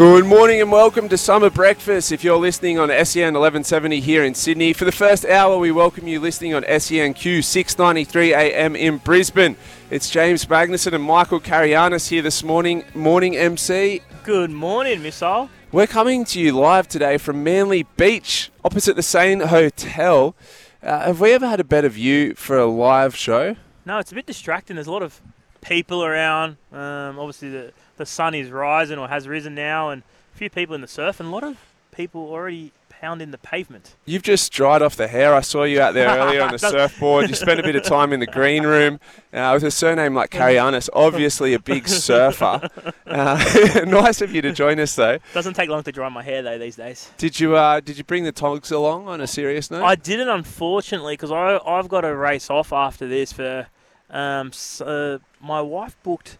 Good morning and welcome to Summer Breakfast. If you're listening on SEN 1170 here in Sydney, for the first hour we welcome you listening on SENQ 693 AM in Brisbane. It's James Magnussen and Michael Carayannis here this morning. Morning MC. Good morning, Missile. We're coming to you live today from Manly Beach, opposite the Steyne Hotel. Uh, have we ever had a better view for a live show? No, it's a bit distracting. There's a lot of people around. Um, obviously, the, the sun is rising or has risen now, and a few people in the surf, and a lot of people already pounding the pavement. You've just dried off the hair. I saw you out there earlier on the surfboard. You spent a bit of time in the green room uh, with a surname like Carayannis, obviously a big surfer. Uh, nice of you to join us, though. Doesn't take long to dry my hair though these days. Did you uh, did you bring the togs along on a serious note? I didn't, unfortunately, because I I've got to race off after this for. Um, s uh, my wife booked.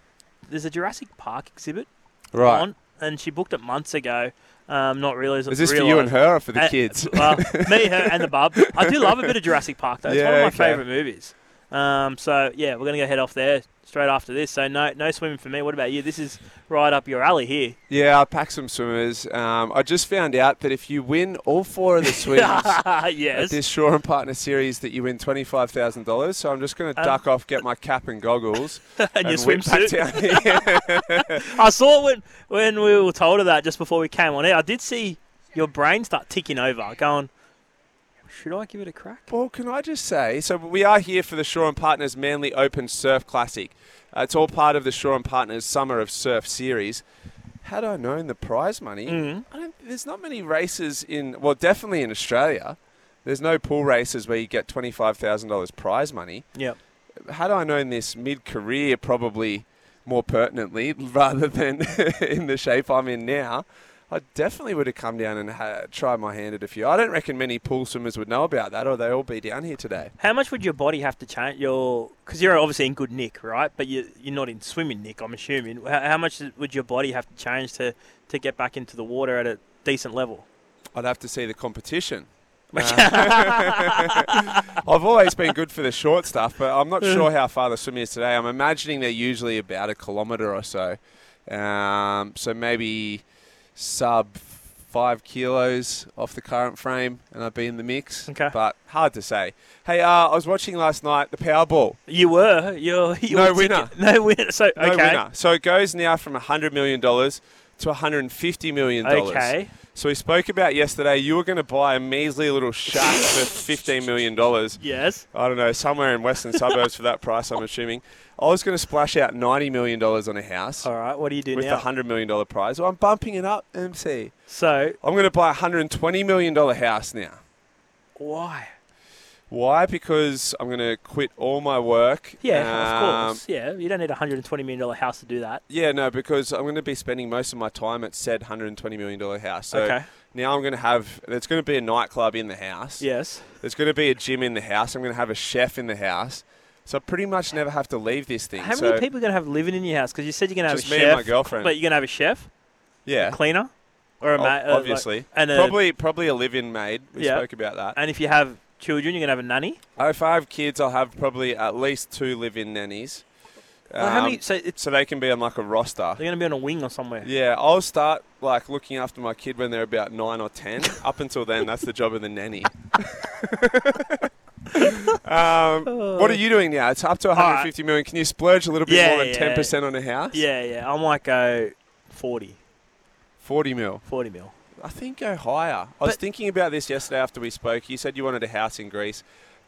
There's a Jurassic Park exhibit right. on, and she booked it months ago. Um, not really. Is this for you and her or for the Uh, kids? well, me, her, and the bub. I do love a bit of Jurassic Park though. It's one of my okay. favourite movies. Um, so yeah, we're gonna go head off there straight after this. So no, no swimming for me. What about you? This is right up your alley here. Yeah, I packed some swimmers. Um, I just found out that if you win all four of the swims at this Shaw and Partner series, that you win twenty five thousand dollars. So I'm just going to Um, duck off, get my cap and goggles, and your whip back swimsuit. I saw when when we were told of that just before we came on air. I did see your brain start ticking over, going. Should I give it a crack? Well, can I just say, so we are here for the Shaw and Partners Manly Open Surf Classic. Uh, it's all part of the Shaw and Partners Summer of Surf series. Had I known the prize money, Mm. I don't, there's not many races in, well, definitely in Australia. There's no pool races where you get $25,000 prize money. Yep. Had I known this mid career, probably more pertinently, rather than in the shape I'm in now, I definitely would have come down and ha- tried my hand at a few. I don't reckon many pool swimmers would know about that, or they all be down here today. How much would your body have to change? Your because you're obviously in good nick, right? But you you're not in swimming nick. I'm assuming. How, how much would your body have to change to to get back into the water at a decent level? I'd have to see the competition. I've always been good for the short stuff, but I'm not sure how far the swim is today. I'm imagining they're usually about a kilometre or so. Um, so maybe sub five kilos off the current frame, and I'd be in the mix. Okay. But hard to say. Hey, uh, I was watching last night the Powerball. You were. You're. You No winner. ticket- No winner. So No okay. winner. So it goes now from $100 million to $150 million. Okay. So we spoke about yesterday. You were going to buy a measly little shack for fifteen million dollars. Yes. I don't know, somewhere in western suburbs for that price. I'm assuming. I was going to splash out ninety million dollars on a house All right. What do you do with now? a hundred million dollar prize. Well, I'm bumping it up, MC. so I'm going to buy a hundred and twenty million dollar house now. why? Why? Because I'm going to quit all my work. Yeah, Um, of course. Yeah, you don't need a hundred and twenty million dollar house to do that. Yeah, no, because I'm going to be spending most of my time at said hundred and twenty million dollar house. So okay. now I'm going to have. There's going to be a nightclub in the house. Yes. There's going to be a gym in the house. I'm going to have a chef in the house. So I pretty much never have to leave this thing. How so many people are gonna have living in your house? Because you said you're gonna have just a me chef, and my girlfriend. but you're gonna have a chef, yeah, a cleaner, or a ob- ma- uh, like- obviously. and a, probably probably a live-in maid. We Yeah. spoke about that. And if you have children, you're gonna have a nanny. If I have kids, I'll have probably at least two live-in nannies. Well, how Um, many? So it's, so they can be on like a roster. they're gonna be on a wing or somewhere. Yeah, I'll start like looking after my kid when they're about nine or ten. Up until then, that's the job of the nanny. um, what are you doing now? It's up to 150 million. Can you splurge a little bit Yeah, more than yeah. 10 percent on a house? Yeah, yeah. I might go 40, 40 mil. 40 mil. I think go higher. I was thinking about this yesterday after we spoke. You said you wanted a house in Greece.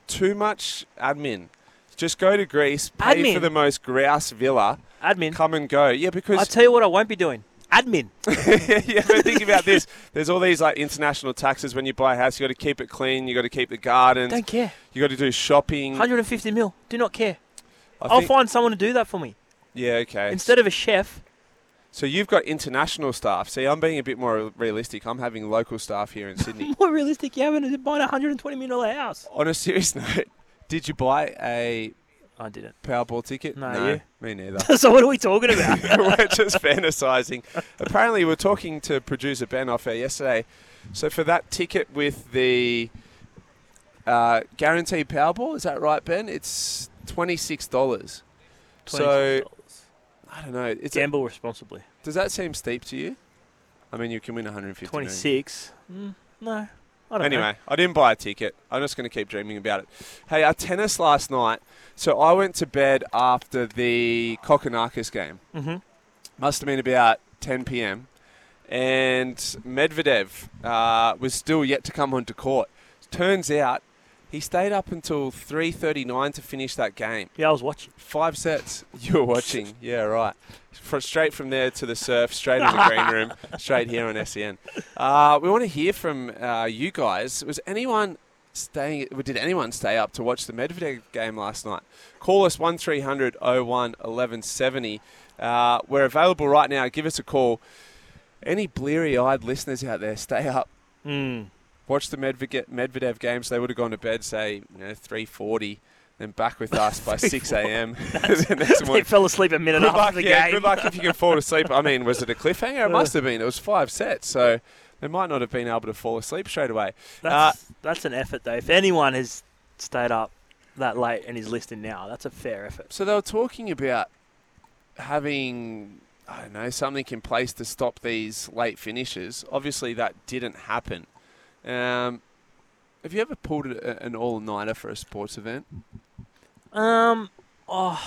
Too much admin. Just go to Greece, pay Admin? for the most grouse villa, Admin. come and go. Yeah, because I'll tell you what I won't be doing. Admin. yeah, but think about this. There's all these like international taxes when you buy a house. You got to keep it clean. You got to keep the gardens. Don't care. You got to do shopping. 150 mil. Do not care. I I'll think- find someone to do that for me. Yeah, okay. Instead of a chef, So you've got international staff. See, I'm being a bit more realistic. I'm having local staff here in Sydney. More realistic, you haven't buying a hundred and twenty million dollar house. On a serious note, did you buy a I didn't. Powerball ticket? No, you? me neither. so what are we talking about? we're just fantasizing. Apparently, we are talking to producer Ben off air yesterday. So for that ticket with the uh, guaranteed Powerball, is that right, Ben? It's twenty six dollars. So I don't know. It's Gamble a, responsibly. Does that seem steep to you? I mean, you can win 150. 26. Mm, no. I anyway, know. I didn't buy a ticket. I'm just going to keep dreaming about it. Hey, our tennis last night. So I went to bed after the Kokkinakis game. Mm-hmm. Must have been about 10 p.m. And Medvedev uh, was still yet to come onto court. Turns out he stayed up until 3:39 to finish that game. Yeah, I was watching. Five sets. You were watching. yeah, right. From, straight from there to the surf, straight in the green room, straight here on SEN. Uh, we want to hear from uh, you guys. Was anyone staying? Did anyone stay up to watch the Medvedev game last night? Call us 1300 01 1170. Uh, we're available right now. Give us a call. Any bleary-eyed listeners out there, stay up. Mm watched the Medvedev, Medvedev games. They would have gone to bed, say, you know, 3.40, then back with us by 6 a.m. the next morning. They fell asleep a minute good after luck, the yeah, game. Good luck if you can fall asleep. I mean, was it a cliffhanger? It must have been. It was five sets, so they might not have been able to fall asleep straight away. That's, uh, that's an effort, though. If anyone has stayed up that late and is listening now, that's a fair effort. So they were talking about having I don't know something in place to stop these late finishes. Obviously, that didn't happen. Um, have you ever pulled a, an all-nighter for a sports event? Um, oh,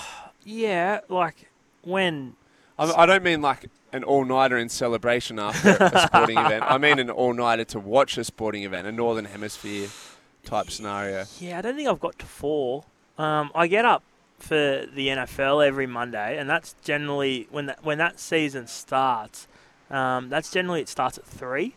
yeah, like when. I, I don't mean like an all-nighter in celebration after a sporting event. I mean an all-nighter to watch a sporting event, a Northern Hemisphere type scenario. Yeah, I don't think I've got to four. Um, I get up for the NFL every Monday, and that's generally when that when that season starts. Um, that's generally it starts at three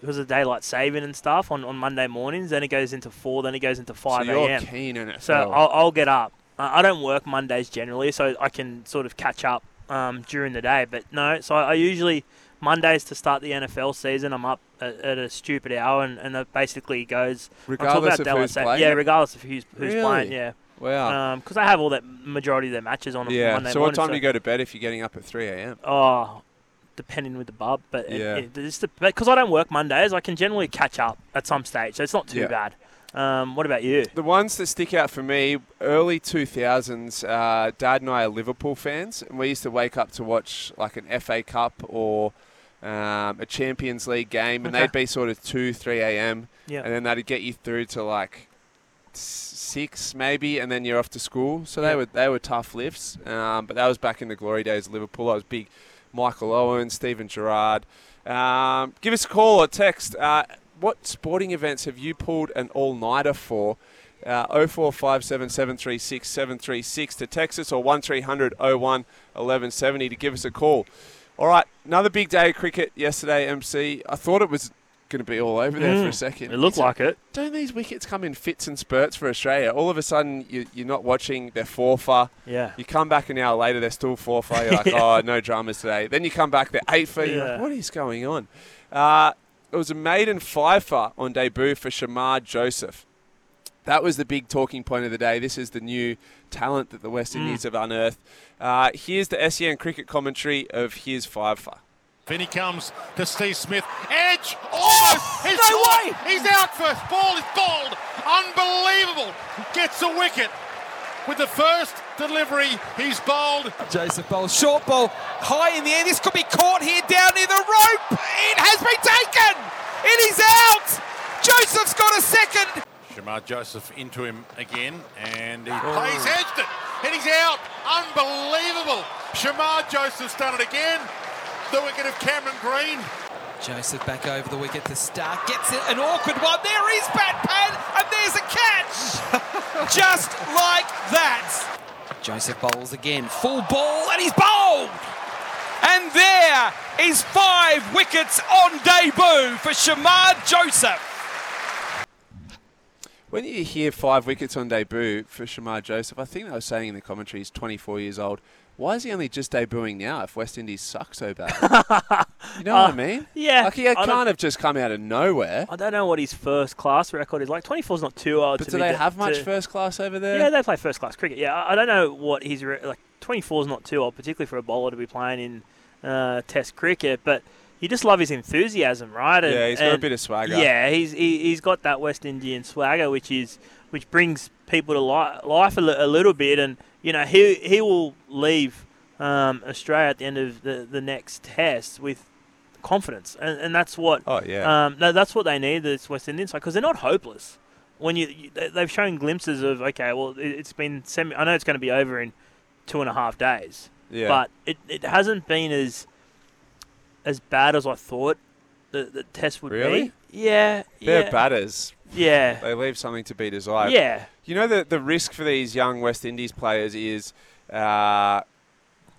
because of daylight saving and stuff on, on Monday mornings. Then it goes into four. Then it goes into five a.m. So keen in it. So I'll, I'll, get up. I don't work Mondays generally, so I can sort of catch up um, during the day. But no, so I, usually Mondays to start the NFL season. I'm up at, at a stupid hour, and, and it basically goes regardless of who's playing. Yeah, regardless of who's who's really? playing. Yeah. Wow. Because um, I have all that majority of their matches on. Yeah. Monday so what time so do you go to bed if you're getting up at 3 a.m.? Oh, depending with the bub. But yeah. because I don't work Mondays, I can generally catch up at some stage, so it's not too yeah. bad. Um, what about you? The ones that stick out for me, early 2000s, uh, Dad and I are Liverpool fans, and we used to wake up to watch like an FA Cup or um, a Champions League game, and okay. they'd be sort of 2, 3 a.m., yeah. and then that'd get you through to like six maybe, and then you're off to school. So yeah. they were they were tough lifts, um, but that was back in the glory days of Liverpool. I was big Michael Owen, Steven Gerrard. Um, give us a call or text. Uh, what sporting events have you pulled an all-nighter for? Uh, 0457 736 736 to Texas or 1300 01 1170 to give us a call. All right, another big day of cricket yesterday, MC. I thought it was going to be all over there mm, for a mm. second. It looked like it. Don't these wickets come in fits and spurts for Australia? All of a sudden, you, are not watching. They're four for. Yeah. You come back an hour later, they're still four for. You're like, yeah. oh, no dramas today. Then you come back, they're eight for. Yeah. like, what is going on? Uh, it was a maiden five for on debut for Shamar Joseph. That was the big talking point of the day. This is the new talent that the West. Indies mm. have unearthed. Uh, here's the SEN cricket commentary of his five for. Then he comes to Steve Smith. Edge! Almost! Oh, he's no way! He's out first. Ball is bowled. Unbelievable. Gets a wicket. With the first delivery, he's bowled. Joseph bowls short ball high in the air. This could be caught here down near the rope. It has been taken. It is out. Joseph's got a second. Shamar Joseph into him again, and he oh. plays edged it, and he's out. Unbelievable. Shamar Joseph's done it again the wicket of Cameron Green. Joseph back over the wicket to Starc. Gets it, an awkward one. There is bat pad, and there's a catch. Just like that. Joseph bowls again. Full ball, and he's bowled. And there is five wickets on debut for Shamar Joseph. When you hear five wickets on debut for Shamar Joseph, I think I was saying in the commentary he's 24 years old why is he only just debuting now if West Indies suck so bad? you know what I mean? yeah, Like he can't have just come out of nowhere. I don't know what his first class record is like. 24 is not too old. But do they have much to- first class over there? Yeah, they play first class cricket. Yeah, I I don't know what his re- like. 24 is not too old, particularly for a bowler to be playing in uh, Test cricket. But you just love his enthusiasm, right? And, Yeah, he's got a bit of swagger. Yeah, he's he, he's got that West Indian swagger, which is which brings people to li- life a, li- a little bit, and you know he he will leave um, Australia at the end of the, the next test with confidence, and, and that's what Oh yeah. um, no, that's what they need. This West Indian side because they're not hopeless. When you, you they- they've shown glimpses of okay, well it, it's been semi. I know it's going to be over in two and a half days, yeah. but it, it hasn't been as as bad as I thought the, the test would Really? be. Yeah, They're yeah, batters. yeah, They leave something to be desired. yeah. You know the the risk for these young West Indies players is uh,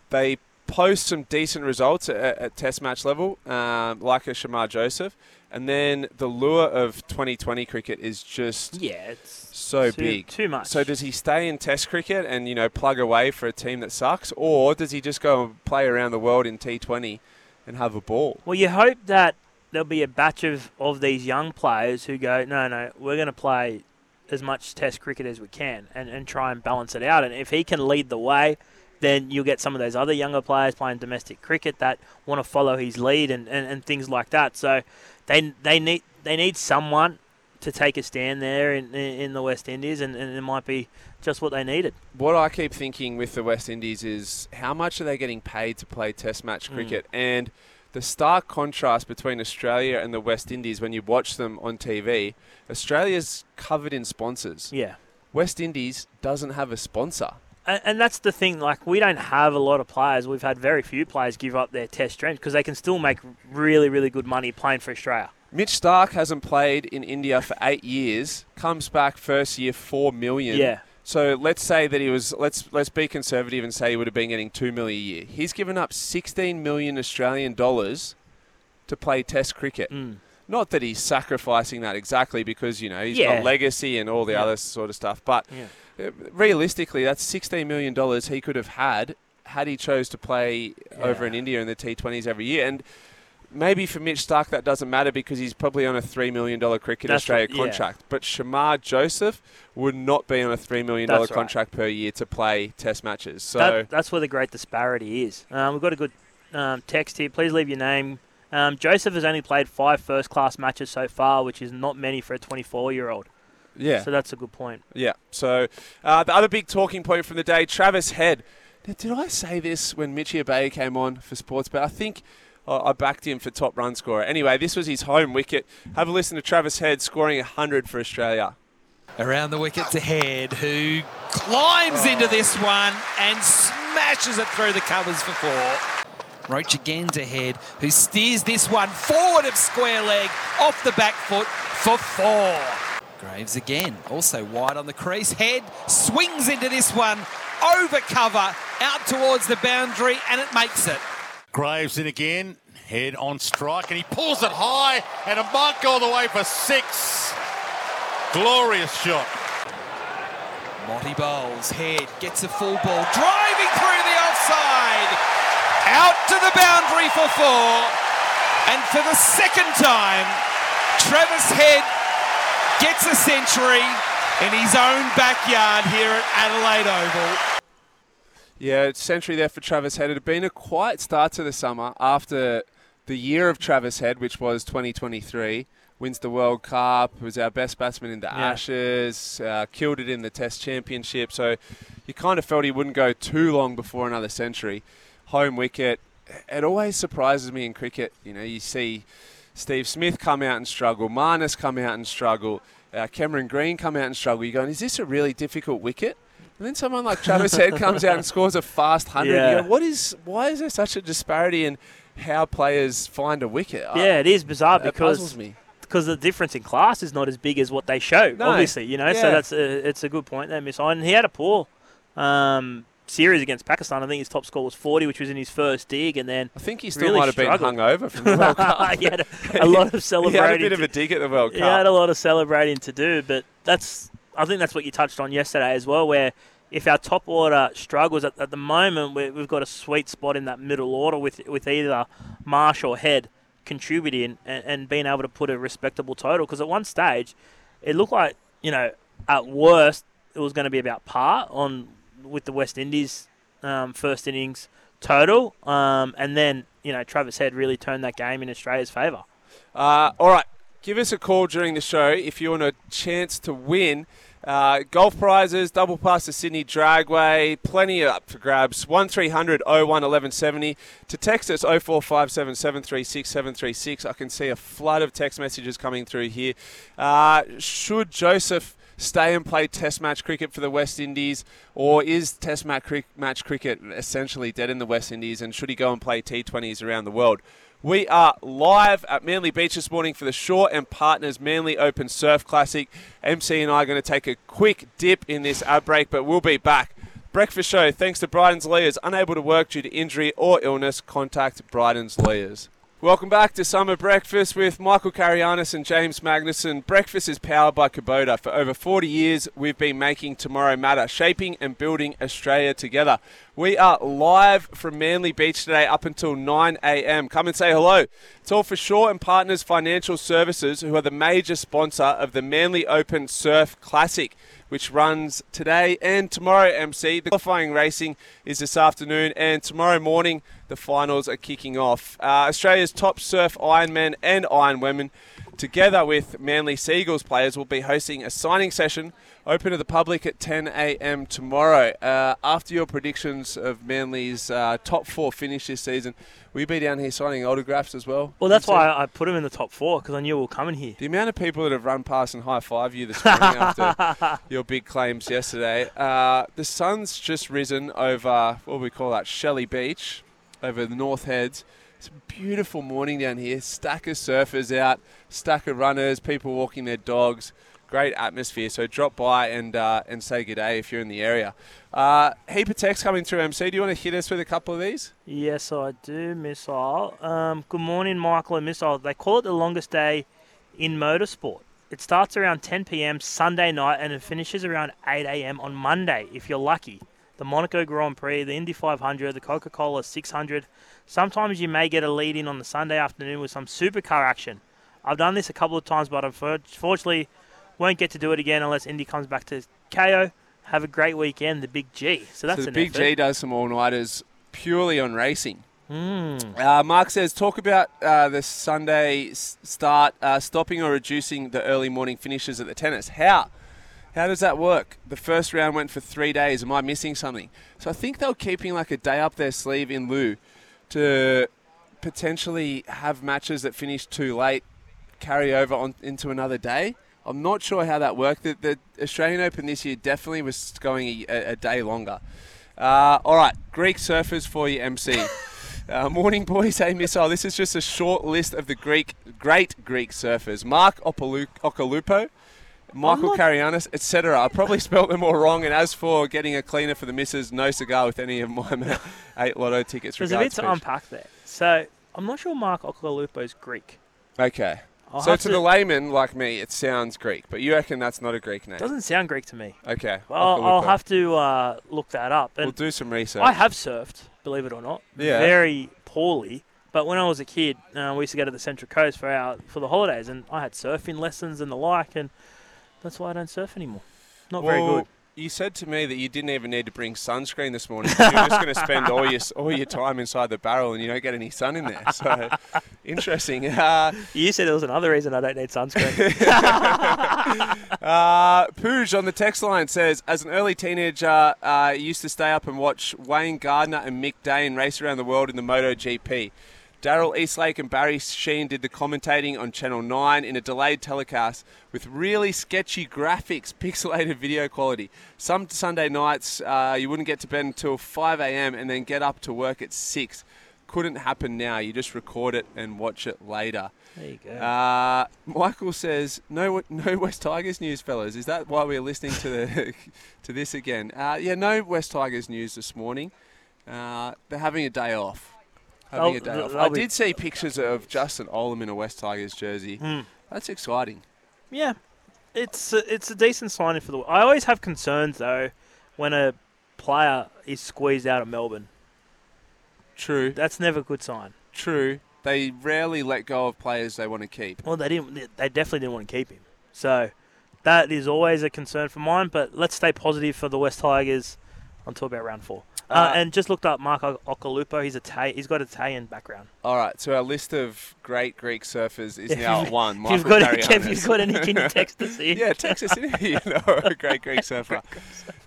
they post some decent results at, at Test match level, um, like a Shamar Joseph, and then the lure of 2020 cricket is just Yeah, it's so too, big. Too much. So does he stay in Test cricket and you know plug away for a team that sucks, or does he just go and play around the world in T20 and have a ball? well, you hope that there'll be a batch of, of these young players who go, no, no, we're going to play as much Test cricket as we can and, and try and balance it out. And if he can lead the way, then you'll get some of those other younger players playing domestic cricket that want to follow his lead and, and, and things like that. So they they need they need someone to take a stand there in in, the West Indies, and, and it might be just what they needed. What I keep thinking with the West Indies is how much are they getting paid to play Test match Mm. cricket? And the stark contrast between Australia and the West Indies when you watch them on TV, Australia's covered in sponsors. Yeah. West Indies doesn't have a sponsor. And, and that's the thing. Like we don't have a lot of players. We've had very few players give up their Test dreams because they can still make really, really good money playing for Australia. Mitch Starc hasn't played in India for eight years. Comes back first year four million. Yeah. So let's say that he was. Let's let's be conservative and say he would have been getting two million a year. He's given up sixteen million Australian dollars to play Test cricket. Mm. Not that he's sacrificing that exactly because you know he's Yeah. got legacy and all the Yeah. other sort of stuff. But Yeah. uh, realistically, that's sixteen million dollars he could have had had he chose to play over in India in the T20s every year. And maybe for Mitch Starc that doesn't matter because he's probably on a three million dollar cricket That's Australia right, yeah. contract. But Shamar Joseph would not be on a three million dollar right. contract per year to play Test matches. So That, that's where the great disparity is. Um, we've got a good um, text here. Please leave your name. Um, Joseph has only played five first class matches so far, which is not many for a 24 year old. yeah, So that's a good point. Yeah. So uh, the other big talking point from the day, Travis Head. Now, did I say this when Mitchie Abey came on for Sportsbet? I think I backed him for top run scorer. Anyway, this was his home wicket. Have a listen to Travis Head scoring 100 for Australia. Around the wicket to Head, who climbs into this one and smashes it through the covers for four. Roach again to Head, who steers this one forward of square leg off the back foot for four. Greaves again, also wide on the crease. Head swings into this one over cover, out towards the boundary, and it makes it. Greaves in again, head on strike, and he pulls it high, and a go all the way for six. Glorious shot. Motie Bowles, head, gets a full ball, driving through the offside. Out to the boundary for four. And for the second time, Travis Head gets a century in his own backyard here at Adelaide Oval. Yeah, century there for Travis Head. It had been a quiet start to the summer after the year of Travis Head, which was 2023. Wins the World Cup, was our best batsman in the Yeah. Ashes, uh, killed it in the Test Championship. So you kind of felt he wouldn't go too long before another century. Home wicket. It always surprises me in cricket. You know, you see Steve Smith come out and struggle, Marnus come out and struggle, uh, Cameron Green come out and struggle. You're going, is this a really difficult wicket? And then someone like Travis Head comes out and scores a fast hundred. Yeah. What is? Why is there such a disparity in how players find a wicket? I- Yeah, it is bizarre it because because the difference in class is not as big as what they show. No. Obviously, you know. Yeah. So that's a, it's a good point there, Miss. And he had a poor um, series against Pakistan. I think his top score was 40, which was in his first dig, and then I think he still really might have struggled. been hungover from the World Cup. he had a, a lot of he celebrating. had a bit of a dig at the World Cup. he had a lot of celebrating to do, but that's I think that's what you touched on yesterday as well, where if our top order struggles at, at the moment, we we've got a sweet spot in that middle order with with either Marsh or Head contributing and, and being able to put a respectable total. Because at one stage, it looked like you know at worst it was going to be about par on with the West Indies um, first innings total, um, and then you know Travis Head really turned that game in Australia's favour. Uh, all right, give us a call during the show if you want a chance to win. Uh, golf prizes, double pass to Sydney Dragway, plenty up for grabs. 1300 01 1170. To text us 0457 736 736. I can see a flood of text messages coming through here. Uh, should Joseph stay and play Test match cricket for the West Indies, or is Test match, match cricket essentially dead in the West Indies, and should he go and play T20s around the world? We are live at Manly Beach this morning for the Shaw and Partners Manly Open Surf Classic. MC and I are going to take a quick dip in this ad break, but we'll be back. Breakfast show thanks to Bryden's Lawyers. Unable to work due to injury or illness, contact Bryden's Lawyers. Welcome back to Summer Breakfast with Michael Carayannis and James Magnussen. Breakfast is powered by Kubota. For over 40 years, we've been making tomorrow matter, shaping and building Australia together. We are live from Manly Beach today up until 9 a.m. Come and say hello. It's all for Shaw and Partners Financial Services, who are the major sponsor of the Manly Open Surf Classic which runs today and tomorrow, MC. The qualifying racing is this afternoon, and tomorrow morning, the finals are kicking off. Uh, Australia's top surf Ironmen and Ironwomen, together with Manly Sea Eagles players, will be hosting a signing session open to the public at 10 a.m. tomorrow. Uh, after your predictions of Manly's uh, top four finish this season, will you be down here signing autographs as well? Well, that's why I put him in the top four because I knew we were coming here. The amount of people that have run past and high five you this morning after your big claims yesterday. Uh, the sun's just risen over what we call that Shelley Beach, over the North Heads. It's a beautiful morning down here. Stack of surfers out, stack of runners, people walking their dogs great atmosphere. So drop by and uh, and say good day if you're in the area. Uh, heap of text coming through, MC. Do you want to hit us with a couple of these? Yes, I do, Missile. Um, good morning, Michael and Missile. They call it the longest day in motorsport. It starts around 10 p.m. Sunday night and it finishes around 8 a.m. on Monday, if you're lucky. The Monaco Grand Prix, the Indy 500, the Coca Cola 600. Sometimes you may get a lead in on the Sunday afternoon with some supercar action. I've done this a couple of times, but unfortunately, won't get to do it again unless Indy comes back to KO. Have a great weekend, the Big G. So that's so the Big effort. G does some all nighters purely on racing. Mm. Uh, Mark says, talk about uh, the Sunday start, uh, stopping or reducing the early morning finishes at the tennis. How? How does that work? The first round went for three days. Am I missing something? So I think they were keeping like a day up their sleeve in lieu to potentially have matches that finish too late carry over on into another day. I'm not sure how that worked. The, the Australian Open this year definitely was going a, a day longer. Uh, all right, Greek surfers for you, MC. uh, morning, boys. Hey, missile. This is just a short list of the Greek, great Greek surfers: Mark Opalu- Occhilupo, Michael not- Carayannis, etc. I probably spelt them all wrong. And as for getting a cleaner for the missus, no cigar with any of my eight lotto tickets. There's a bit to Peach. unpack there. So I'm not sure Mark Occhilupo is Greek. Okay. I'll so to, to- the layman like me, it sounds Greek, but you reckon that's not a Greek name? Doesn't sound Greek to me. Okay. Well, I'll Occhilupo. have to uh, look that up. And We'll do some research. I have surfed, believe it or not, Yeah. very poorly. But when I was a kid, uh, we used to go to the Central Coast for our for the holidays, and I had surfing lessons and the like, and that's why I don't surf anymore. Not very good. You said to me that you didn't even need to bring sunscreen this morning. You're just going to spend all your all your time inside the barrel, and you don't get any sun in there. So interesting. Uh, You said there was another reason I don't need sunscreen. uh, Pooj on the text line says, as an early teenager, uh, used to stay up and watch Wayne Gardner and Mick Doohan race around the world in the MotoGP. Daryl Eastlake and Barry Sheene did the commentating on Channel 9 in a delayed telecast with really sketchy graphics, pixelated video quality. Some Sunday nights, uh, you wouldn't get to bed until 5 a.m. and then get up to work at 6. Couldn't happen now. You just record it and watch it later. there you go. Uh, Michael says, "No, no West Tigers news, fellas. Is that why we're listening to the to this again? Uh, yeah, no West Tigers news this morning. Uh, they're having a day off. Having a They'll- day off. I did see pictures of Justin Olam in a West Tigers jersey. Hmm. That's exciting. Yeah, it's a, it's a decent signing for the. I always have concerns though when a player is squeezed out of Melbourne. True, That's never a good sign. true. They rarely let go of players they want to keep. Well, they didn't. They definitely didn't want to keep him. So that is always a concern for mine. But let's stay positive for the West Tigers until about round four. Uh, Uh, and just looked up Mark O- Occhilupo. He's a Ta- he's got Italian background. All right, so our list of great Greek surfers is If now at one. If Michael you've got if you've got any, can you text us here? yeah, Texas City, you know, a great Greek surfer.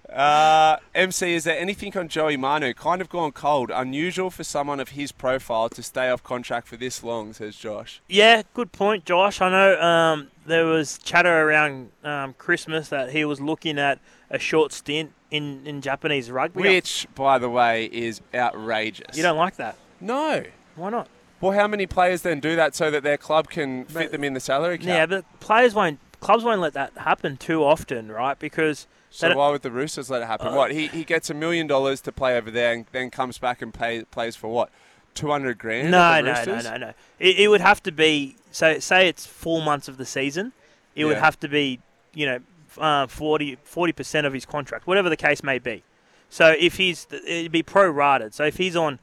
Uh, MC, is there anything on Joey Manu? Kind of gone cold. Unusual for someone of his profile to stay off contract for this long, says Josh. Yeah, good point, Josh. I know um, there was chatter around um, Christmas that he was looking at a short stint in, in Japanese rugby. Which, by the way, is outrageous. you don't like that? No. Why not? Well, how many players then do that so that their club can fit them in the salary cap? Yeah, but players won't, clubs won't let that happen too often, right? Because So why would the Roosters let it happen? Uh, what he he gets a million dollars to play over there and then comes back and pay, plays for what two hundred grand? no, no, no, no, no. It, it would have to be so. Say it's four months of the season, it would have to be you know uh, 40 percent of his contract, whatever the case may be. So if he's it'd be prorated. So if he's on,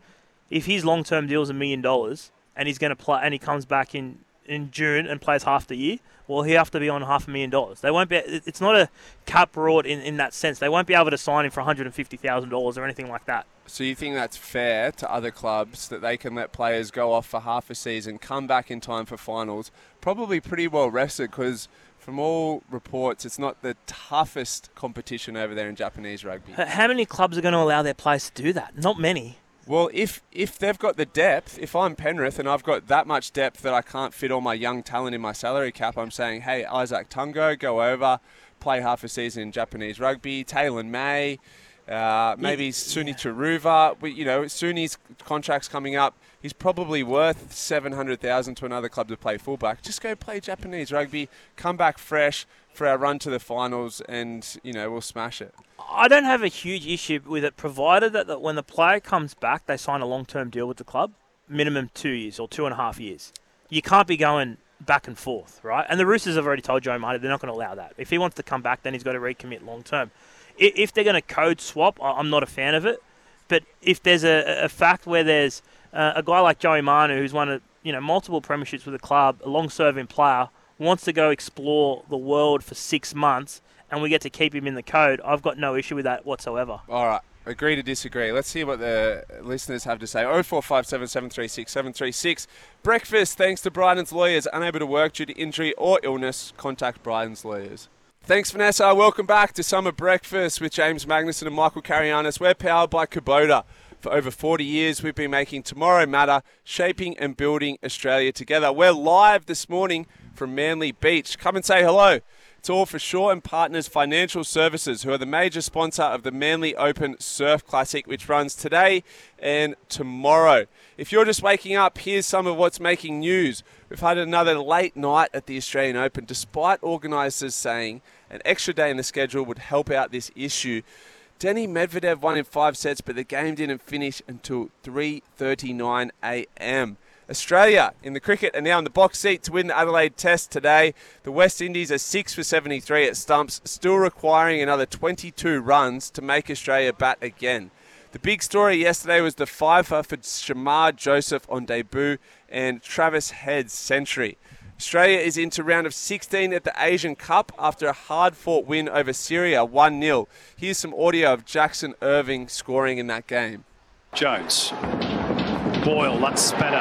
if his long term deal is a million dollars and he's going to play and he comes back in in June and plays half the year, well he'll have to be on half a million dollars. They won't be. It's not a cap reward in, in that sense. They won't be able to sign him for one hundred and fifty thousand dollars or anything like that. So you think that's fair to other clubs that they can let players go off for half a season, come back in time for finals, probably pretty well rested because. From all reports, it's not the toughest competition over there in Japanese rugby. How many clubs are going to allow their players to do that? Not many. Well, if if they've got the depth, if I'm Penrith and I've got that much depth that I can't fit all my young talent in my salary cap, I'm saying, hey, Izack Tago, go over, play half a season in Japanese rugby. Taylan May, uh, maybe Suni Turuva. We, you know, Suni's contract's coming up. He's probably worth seven hundred thousand to another club to play fullback. Just go play Japanese rugby, come back fresh for our run to the finals, and you know we'll smash it. I don't have a huge issue with it, provided that, that when the player comes back, they sign a long term deal with the club, minimum two years or two and a half years. You can't be going back and forth, right? And the Roosters have already told Joe Marty they're not going to allow that. If he wants to come back, then he's got to recommit long term. If they're going to code swap, I'm not a fan of it. But if there's a, a fact where there's uh, a guy like Joey Manu, who's won a, you know multiple premierships with the club, a long-serving player, wants to go explore the world for six months, and we get to keep him in the code, I've got no issue with that whatsoever. All right. Agree to disagree. Let's hear what the listeners have to say. 0457 736 736. Breakfast, thanks to Bryden's lawyers. Unable to work due to injury or illness, contact Bryden's lawyers. Thanks, Vanessa. Welcome back to Summer Breakfast with James Magnussen and Michael Carayannis. We're powered by Kubota. For over 40 years, we've been making tomorrow matter, shaping and building Australia together. We're live this morning from Manly Beach. Come and say hello. It's all for Shaw and Partners Financial Services, who are the major sponsor of the Manly Open Surf Classic, which runs today and tomorrow. If you're just waking up, here's some of what's making news. We've had another late night at the Australian Open, despite organisers saying an extra day in the schedule would help out this issue. Denny Medvedev won in five sets, but the game didn't finish until 3:39 a.m. Australia in the cricket are now in the box seat to win the Adelaide Test today. The West Indies are 6 for 73 at stumps, still requiring another 22 runs to make Australia bat again. The big story yesterday was the fiver for Shamar Joseph on debut and Travis Head's century. Australia is into round of 16 at the Asian Cup after a hard fought win over Syria 1 0. Here's some audio of Jackson Irvine scoring in that game. Jones. Boyle, that's better.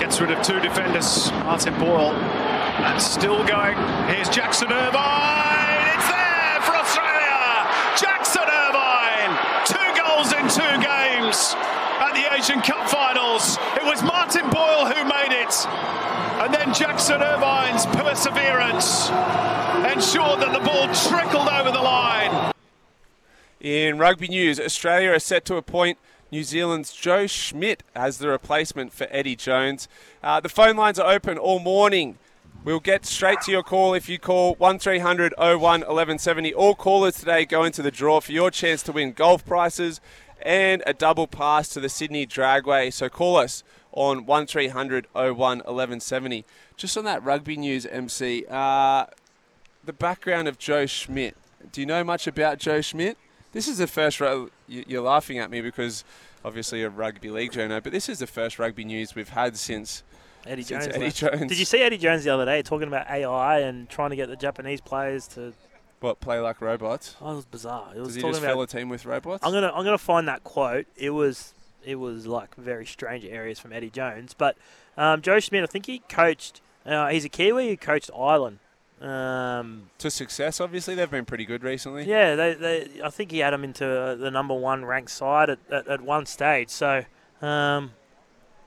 Gets rid of two defenders. Martin Boyle. And still going. Here's Jackson Irvine. It's there for Australia. Jackson Irvine. Two goals in two games at the Asian Cup finals. It was Martin Boyle who And then Jackson Irvine's perseverance ensured that the ball trickled over the line. In rugby news, Australia are set to appoint New Zealand's Joe Schmidt as the replacement for Eddie Jones. Uh, the phone lines are open all morning. We'll get straight to your call if you call 1300 01 1170. All callers today go into the draw for your chance to win golf prices and a double pass to the Sydney Dragway. So call us on 1300 01 1170. Just on that rugby news, MC, uh, the background of Joe Schmidt. Do you know much about Joe Schmidt? This is the first. Ru- you're laughing at me because obviously a rugby league journo, but this is the first rugby news we've had since Eddie Jones. Eddie. Jones. Did you see Eddie Jones the other day talking about AI and trying to get the Japanese players to? what play like robots? Oh, it was bizarre. It was Does he just about. fill a team with robots? I'm gonna I'm gonna find that quote. It was it was like very strange areas from Eddie Jones, but um, Joe Schmidt. I think he coached. Uh, he's a Kiwi who coached Ireland. Um, to success, obviously they've been pretty good recently. yeah, they, they, I think he had them into uh, the number one ranked side at, at, at one stage. So, um,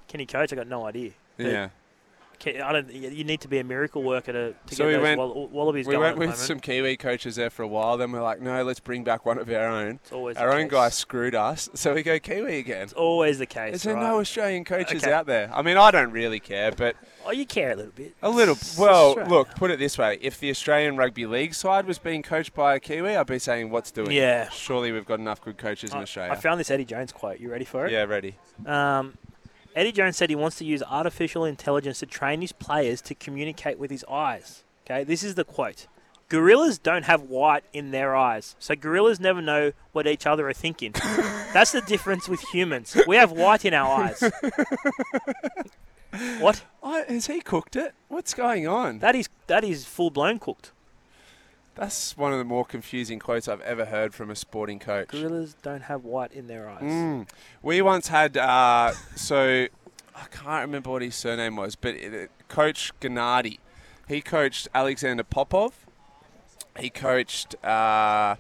can he coach? I got no idea. But Yeah. Can, I don't. You need to be a miracle worker to, to So get we those went- wall, wallabies We going. went with some Kiwi coaches there for a while. Then we're like, no, let's bring back one of our own. It's always Our own case. guy screwed us, so we go Kiwi again. It's always the case. Is there right? no Australian coaches Okay. out there? I mean, I don't really care, but Oh, you care a little bit. a little. Well, look, put it this way: if the Australian rugby league side was being coached by a Kiwi, I'd be saying, "What's doing?" Yeah. Surely we've got enough good coaches in Australia. I found this Eddie Jones quote. You ready for it? yeah, ready. Um, Eddie Jones said he wants to use artificial intelligence to train his players to communicate with his eyes. Okay, this is the quote. Gorillas don't have white in their eyes, so gorillas never know what each other are thinking. That's the difference with humans. We have white in our eyes. what? Oh, has he cooked it? What's going on? That is that is full blown cooked. That's one of the more confusing quotes I've ever heard from a sporting coach. Gorillas don't have white in their eyes. Mm. We once had, uh, so I can't remember what his surname was, but it, Coach Gennady. He coached Alexander Popov. He coached uh,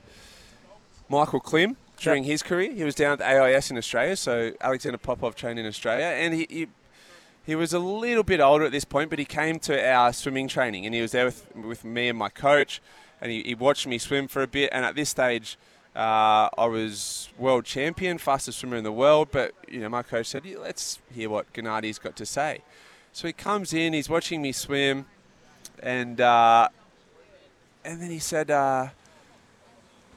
Michael Klim during his career. He was down at the AIS in Australia, so Alexander Popov trained in Australia, and he, he he was a little bit older at this point, but he came to our swimming training, and he was there with with me and my coach, and he, he watched me swim for a bit. And at this stage, uh, I was world champion, fastest swimmer in the world. But you know, my coach said, "Yeah, "Let's hear what Gennady's got to say." So he comes in, he's watching me swim, and uh, and then he said. Uh,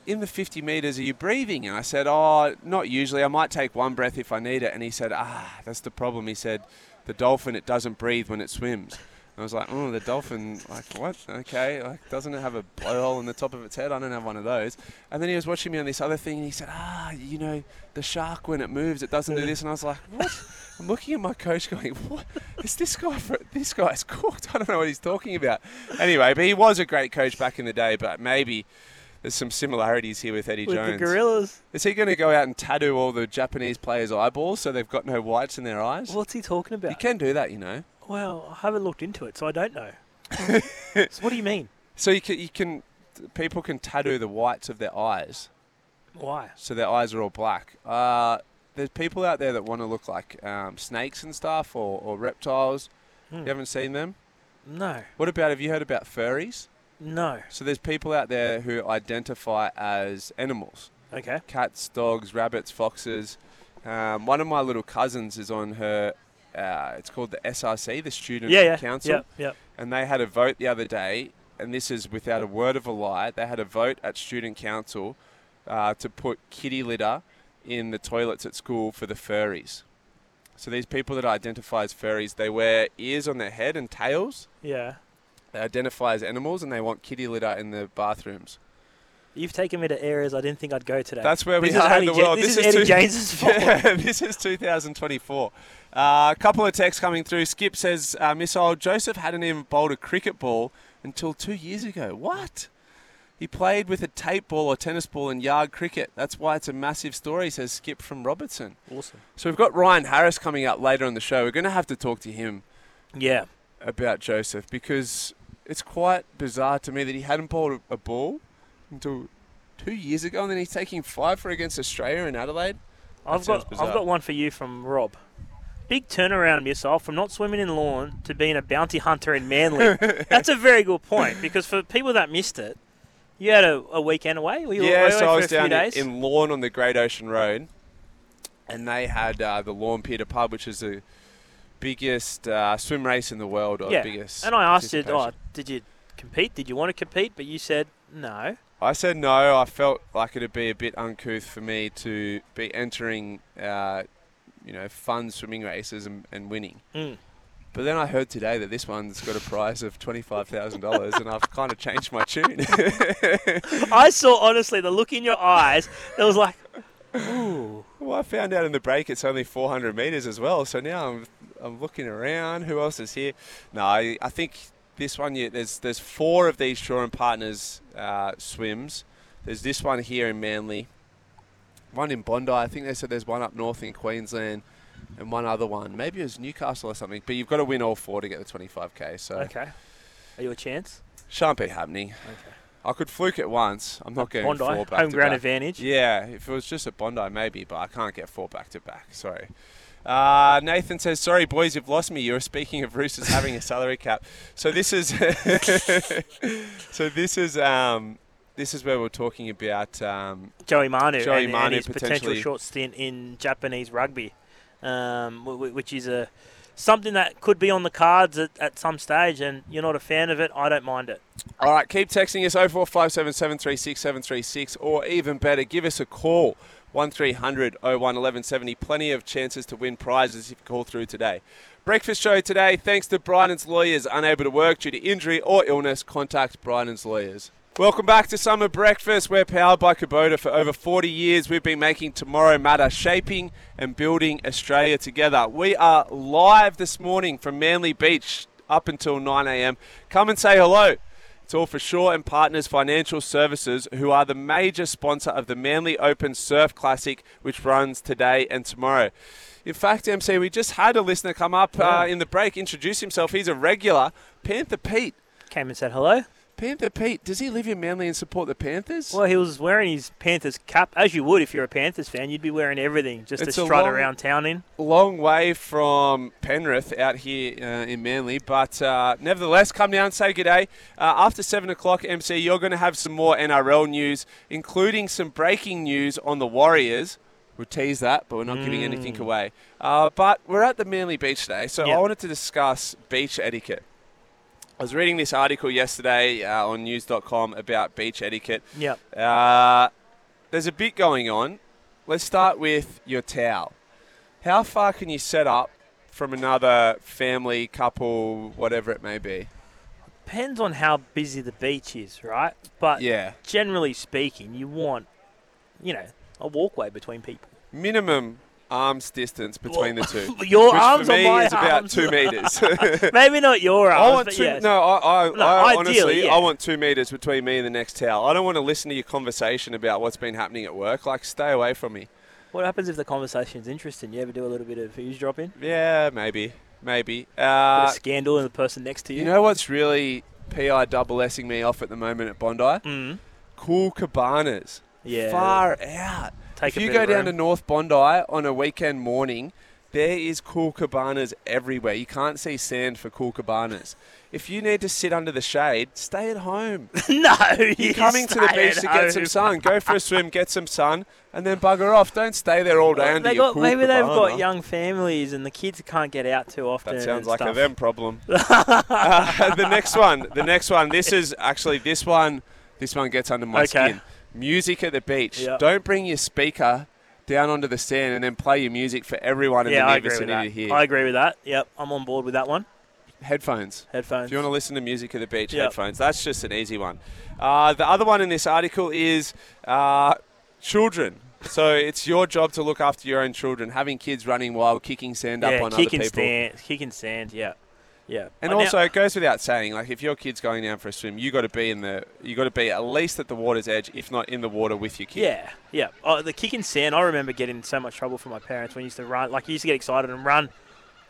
in the 50 metres, are you breathing? And I said, Oh, not usually. I might take one breath if I need it. And he said, Ah, that's the problem. He said, The dolphin, it doesn't breathe when it swims. I was like, Oh, the dolphin, like, what? Okay. Like, doesn't it have a blowhole in the top of its head? I don't have one of those. And then he was watching me on this other thing and he said, Ah, you know, the shark, when it moves, it doesn't do this. And I was like, What? I'm looking at my coach going, What? Is this guy, for, this guy's cooked. I don't know what he's talking about. Anyway, but he was a great coach back in the day, but maybe. There's some similarities here with Eddie With Jones. the gorillas. Is he going to go out and tattoo all the Japanese players' eyeballs so they've got no whites in their eyes? What's he talking about? you can do that, you know. Well, I haven't looked into it, so I don't know. so what do you mean? So you can, you can, people can tattoo the whites of their eyes, Why? so their eyes are all black. Uh, there's people out there that want to look like um, snakes and stuff or, or reptiles. Hmm. You haven't seen them. No. What about? Have you heard about furries? No. So there's people out there who identify as animals. Okay. cats, dogs, rabbits, foxes. Um, one of my little cousins is on her. Uh, it's called the SRC, the Student Yeah, yeah. Council, Yep, yep. and they had a vote the other day, and this is without a word of a lie. They had a vote at Student Council uh, to put kitty litter in the toilets at school for the furries. So these people that identify as furries, they wear ears on their head and tails. Yeah. They identify as animals, and they want kitty litter in the bathrooms. You've taken me to areas I didn't think I'd go today. That's where we This is are in the world. this is Eddie two- James's fault. Yeah, this is 2024. Uh, a couple of texts coming through. Skip says, uh, Missile, Joseph hadn't even bowled a cricket ball until two years ago. What? He played with a tape ball or tennis ball in yard cricket. That's why it's a massive story, says Skip from Robertson. Awesome. So we've got Ryan Harris coming up later on the show. We're going to have to talk to him Yeah. about Joseph because it's quite bizarre to me that he hadn't bowled a, a ball until two years ago and then he's taking five for against Australia in Adelaide. I've got bizarre. I've got one for you from Rob. Big turnaround yourself from not swimming in Lorne to being a bounty hunter in Manly. That's a very good point because for people that missed it, you had a, a weekend away. Were you yeah, away so I was down days? in, in Lorne on the Great Ocean Road, and they had uh, the Lorne Pier to Pub, which is the biggest uh, swim race in the world, or yeah. biggest. and I asked you, oh, did you compete? Did you want to compete? But you said no. I said no. I felt like it'd be a bit uncouth for me to be entering, uh, you know, fun swimming races and, and winning. Mm. But then I heard today that this one's got a price of twenty five thousand dollars, and I've kind of changed my tune. I saw honestly the look in your eyes. It was like, ooh. well, I found out in the break it's only four hundred meters as well. So now I'm I'm looking around. Who else is here? No, I, I think this one. Yeah, there's there's four of these Shaw and Partners uh, swims. There's this one here in Manly, one in Bondi. I think they said there's one up north in Queensland, and one other one. Maybe it was Newcastle or something. But you've got to win all four to get the 25k. So Okay. Are you a chance? shan't be happening. Okay. I could fluke it once. I'm not getting Bondi, four back home ground back. advantage. Yeah, if it was just a Bondi, maybe, but I can't get four back to back. Sorry. Uh, Nathan says, "Sorry, boys, you've lost me. You were speaking of Roosters having a salary cap. So this is, so this is, um, this is where we're talking about. Um, Joey Manu, Joey and, Manu and his potential short stint in Japanese rugby, um, wh- wh- which is a something that could be on the cards at, at some stage. And you're not a fan of it, I don't mind it. all right, keep texting us 0457 736 736, or even better, give us a call 1300 01 1170. Plenty of chances to win prizes if you call through today. Breakfast show today, thanks to Bryden's lawyers unable to work due to injury or illness. Contact Bryden's lawyers. Welcome back to Summer Breakfast. We're powered by Kubota. For over 40 years, we've been making tomorrow matter, shaping and building Australia together. We are live this morning from Manly Beach up until 9 a.m. Come and say hello. It's all for Shaw and Partners Financial Services, who are the major sponsor of the Manly Open Surf Classic, which runs today and tomorrow. In fact, MC, we just had a listener come up uh, in the break, introduce himself. He's a regular. Panther Pete. Came and said hello. Panther Pete, does he live in Manly and support the Panthers? Well, he was wearing his Panthers cap, as you would if you're a Panthers fan. You'd be wearing everything just It's to strut long- around town in. long way from Penrith out here uh, in Manly, but uh, nevertheless, come down, say good day. Uh, after 7 o'clock, MC, you're going to have some more NRL news, including some breaking news on the Warriors. We'll tease that, but we're not giving anything away. Uh, but we're at the Manly Beach today, so Yeah. I wanted to discuss beach etiquette. I was reading this article yesterday uh, on news.com about beach etiquette. Yep. Uh, there's a bit going on. Let's start with your towel. How far can you set up from another family, couple, whatever it may be? Depends on how busy the beach is, right? But Yeah. generally speaking, you want, you know, a walkway between people. Minimum arms distance between the two. Your which arms for me is about arms? two meters. Maybe not your arms, I want but two. yes. No, I, I, No, I ideally, honestly, yeah. I want two meters between me and the next towel. I don't want to listen to your conversation about what's been happening at work. Like, stay away from me. What happens if the conversation's interesting? You ever do a little bit of eavesdropping? Yeah, maybe, maybe. Uh, scandal in the person next to you? You know what's really PI double S'ing me off at the moment at Bondi? Mm. Cool cabanas. Yeah. Far out. Take if a you go down to. North Bondi on a weekend morning, there is cool cabanas everywhere. You can't see sand for cool cabanas. If you need to sit under the shade, stay at home. no, You're coming to the beach to get some sun. Go for a swim, get some sun, and then bugger off. Don't stay there all day your got, cool maybe they've got young families and the kids can't get out too often. That sounds like a stuff. them problem. uh, the next one, the next one. This is actually this one. This one gets under my Okay. skin. Music at the beach. Yeah. Don't bring your speaker down onto the sand and then play your music for everyone in Yeah, the I near agree with vicinity that. to. I agree with that. Yep, I'm on board with that one. Headphones. Headphones. If you want to listen to music at the beach, Yep. headphones. That's just an easy one. Uh, the other one in this article is uh, children. So it's your job to look after your own children. Having kids running wild, kicking sand up on other people. stand, kick and sand. Yeah, yeah. And Uh, now- also, it goes without saying, like if your kid's going down for a swim, you got to be in the, you got to be at least at the water's edge, if not in the water with your kid. Yeah, yeah. Oh, the kick in sand. I remember getting in so much trouble from my parents when I used to run. Like, you used to get excited and run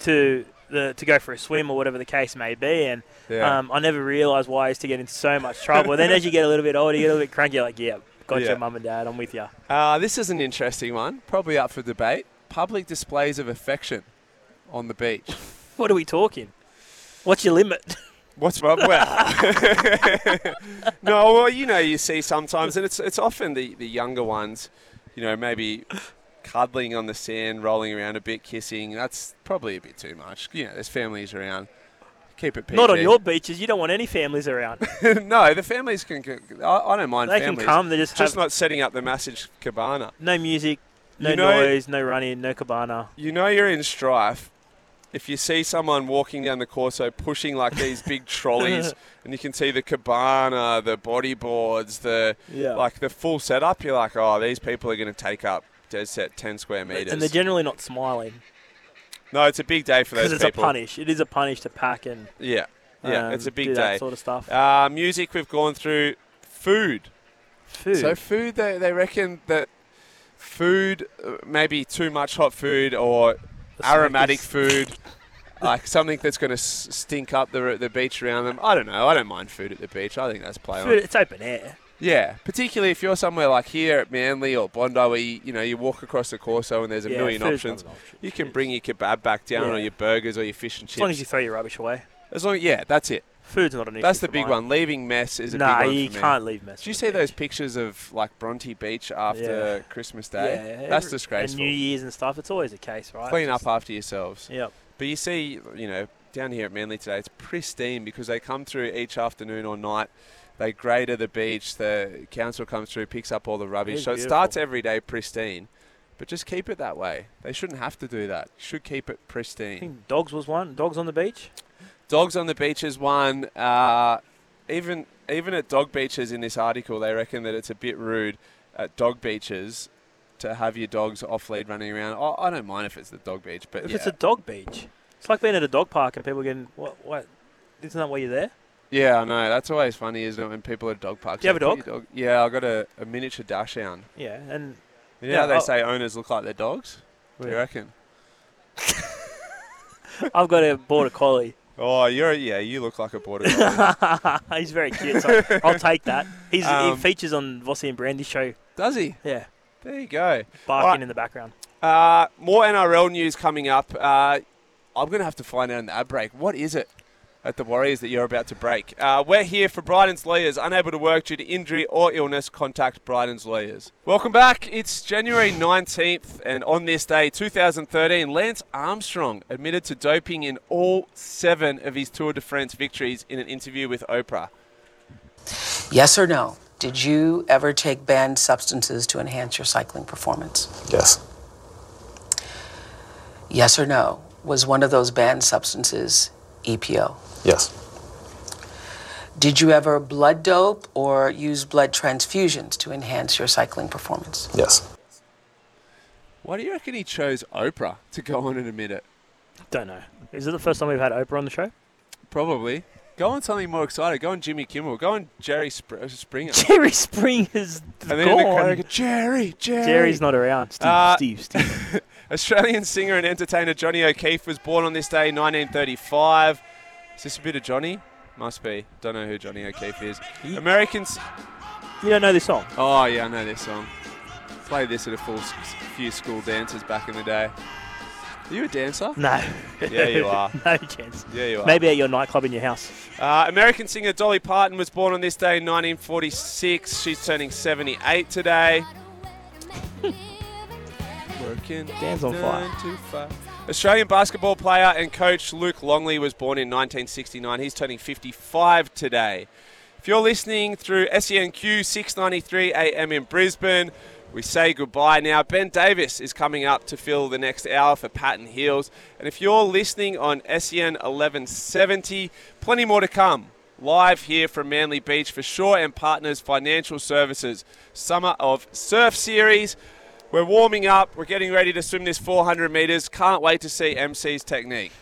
to the to go for a swim or whatever the case may be. And Yeah. um, I never realised why I used to get in so much trouble. then as you get a little bit older, you get a little bit cranky. You're like, yeah, gotcha, Yeah. mum and dad. I'm with you. Uh, this is an interesting one, probably up for debate. Public displays of affection on the beach. What are we talking? What's your limit? What's wrong? Well, no, well, you know, you see sometimes, and it's it's often the, the younger ones, you know, maybe cuddling on the sand, rolling around a bit, kissing. That's probably a bit too much. You know, there's families around. Keep it PG. Not on your beaches. You don't want any families around. no, the families can. I, I don't mind they families. can come. They just, Just not setting up the massage cabana. no music, no You know- noise, no running, no cabana. You know you're in strife if you see someone walking down the Corso pushing like these big trolleys, and you can see the cabana, the bodyboards, the Yeah. like the full setup, you're like, oh, these people are going to take up dead set 10 square meters. And they're generally not smiling no, it's a big day for those because it's people. a punish. It is a punish to pack and Yeah, yeah, um, it's a big day. that sort of stuff. uh, music we've gone through, food. Food. So food, they, they reckon that food, uh, maybe too much hot food or aromatic food, like something that's going to stink up the the beach around them. I don't know. I don't mind food at the beach. I think that's play Food, on. it's open air. Yeah, particularly if you're somewhere like here at Manly or Bondi, where you, you know you walk across the Corso and there's a Yeah, million options. option. You can bring your kebab back down Yeah. or your burgers or your fish and chips. as long as you throw your rubbish away. As long, yeah, that's it. Food's not an issue. That's the big mine. one. Leaving mess is a Nah, big one you for can't leave mess. Do you see the those pictures of like Bronte Beach after Yeah. Christmas Day? Yeah, That's disgraceful. And New Year's and stuff. It's always the case, right? Clean Just- up after yourselves. Yep. But you see, you know, down here at Manly today, it's pristine because they come through each afternoon or night. They grader the beach. The council comes through, picks up all the rubbish. It's so it beautiful. starts every day pristine. But just keep it that way. They shouldn't have to do that. Should keep it I pristine. think dogs was one. Dogs on the beach. Dogs on the beach is one. Uh, even even at dog beaches in this article, they reckon that it's a bit rude at dog beaches to have your dogs off lead running around. Oh, I don't mind if it's the dog beach, but If yeah. it's a dog beach, it's like being at a dog park and people getting what? What? Isn't that why you're there? yeah, I know. That's always funny, isn't it, when people are at dog parks? Do you have a "Put your Yeah, I got a, a miniature dachshund. Yeah, and You know Yeah, how they I'll- say owners look like their dogs? What do you reckon? I've got a border collie. Oh, you're yeah. You look like a border collie. He's very cute, so I'll take that. He's, Um, he features on Vossi and Brandy's show. Does he? Yeah, There you go. barking Alright. in the background. Uh, more NRL news coming up. Uh, I'm going to have to find out in the ad break. What is it at the Warriors that you're about to break? Uh, we're here for Bryden's Lawyers. Unable to work due to injury or illness, contact Bryden's Lawyers. Welcome back. It's January 19th, and on this day, 2013, Lance Armstrong admitted to doping in all seven of his Tour de France victories in an interview with Oprah. Yes or no? Did you ever take banned substances to enhance your cycling performance? Yes. Yes or no? Was one of those banned substances EPO? Yes. Did you ever blood dope or use blood transfusions to enhance your cycling performance? Yes. Why do you reckon he chose Oprah to go on and admit it? Don't know. Is it the first time we've had Oprah on the show? Probably. Go on something more exciting. Go on Jimmy Kimmel. Go on Jerry Spr- Springer. Jerry Springer's And then in the gone. go, Jerry, Jerry. Jerry's not around. Steve, Uh, Steve, Steve. Australian singer and entertainer Johnny O'Keefe was born on this day, 1935. Is this a bit of Johnny? Must be. Don't know who Johnny O'Keefe is. He- Americans. You don't know this song? Oh yeah, I know this song. Played this at a full few school dances back in the day. Are you a dancer? No. Yeah, you are. no chance. Yeah, you are. Maybe at your nightclub in your house. Uh, American singer Dolly Parton was born on this day in 1946. She's turning 78 today. Working Dan's on fire. nine to. Australian basketball player and coach Luke Longley was born in 1969. He's turning 55 today. If you're listening through SENQ 693 AM in Brisbane, we say goodbye now. Ben Davis is coming up to fill the next hour for Patton Hills. And if you're listening on SEN 1170, plenty more to come. Live here from Manly Beach for Shaw and Partners Financial Services Summer of Surf Series. We're warming up. We're getting ready to swim this 400 metres. Can't wait to see MC's technique.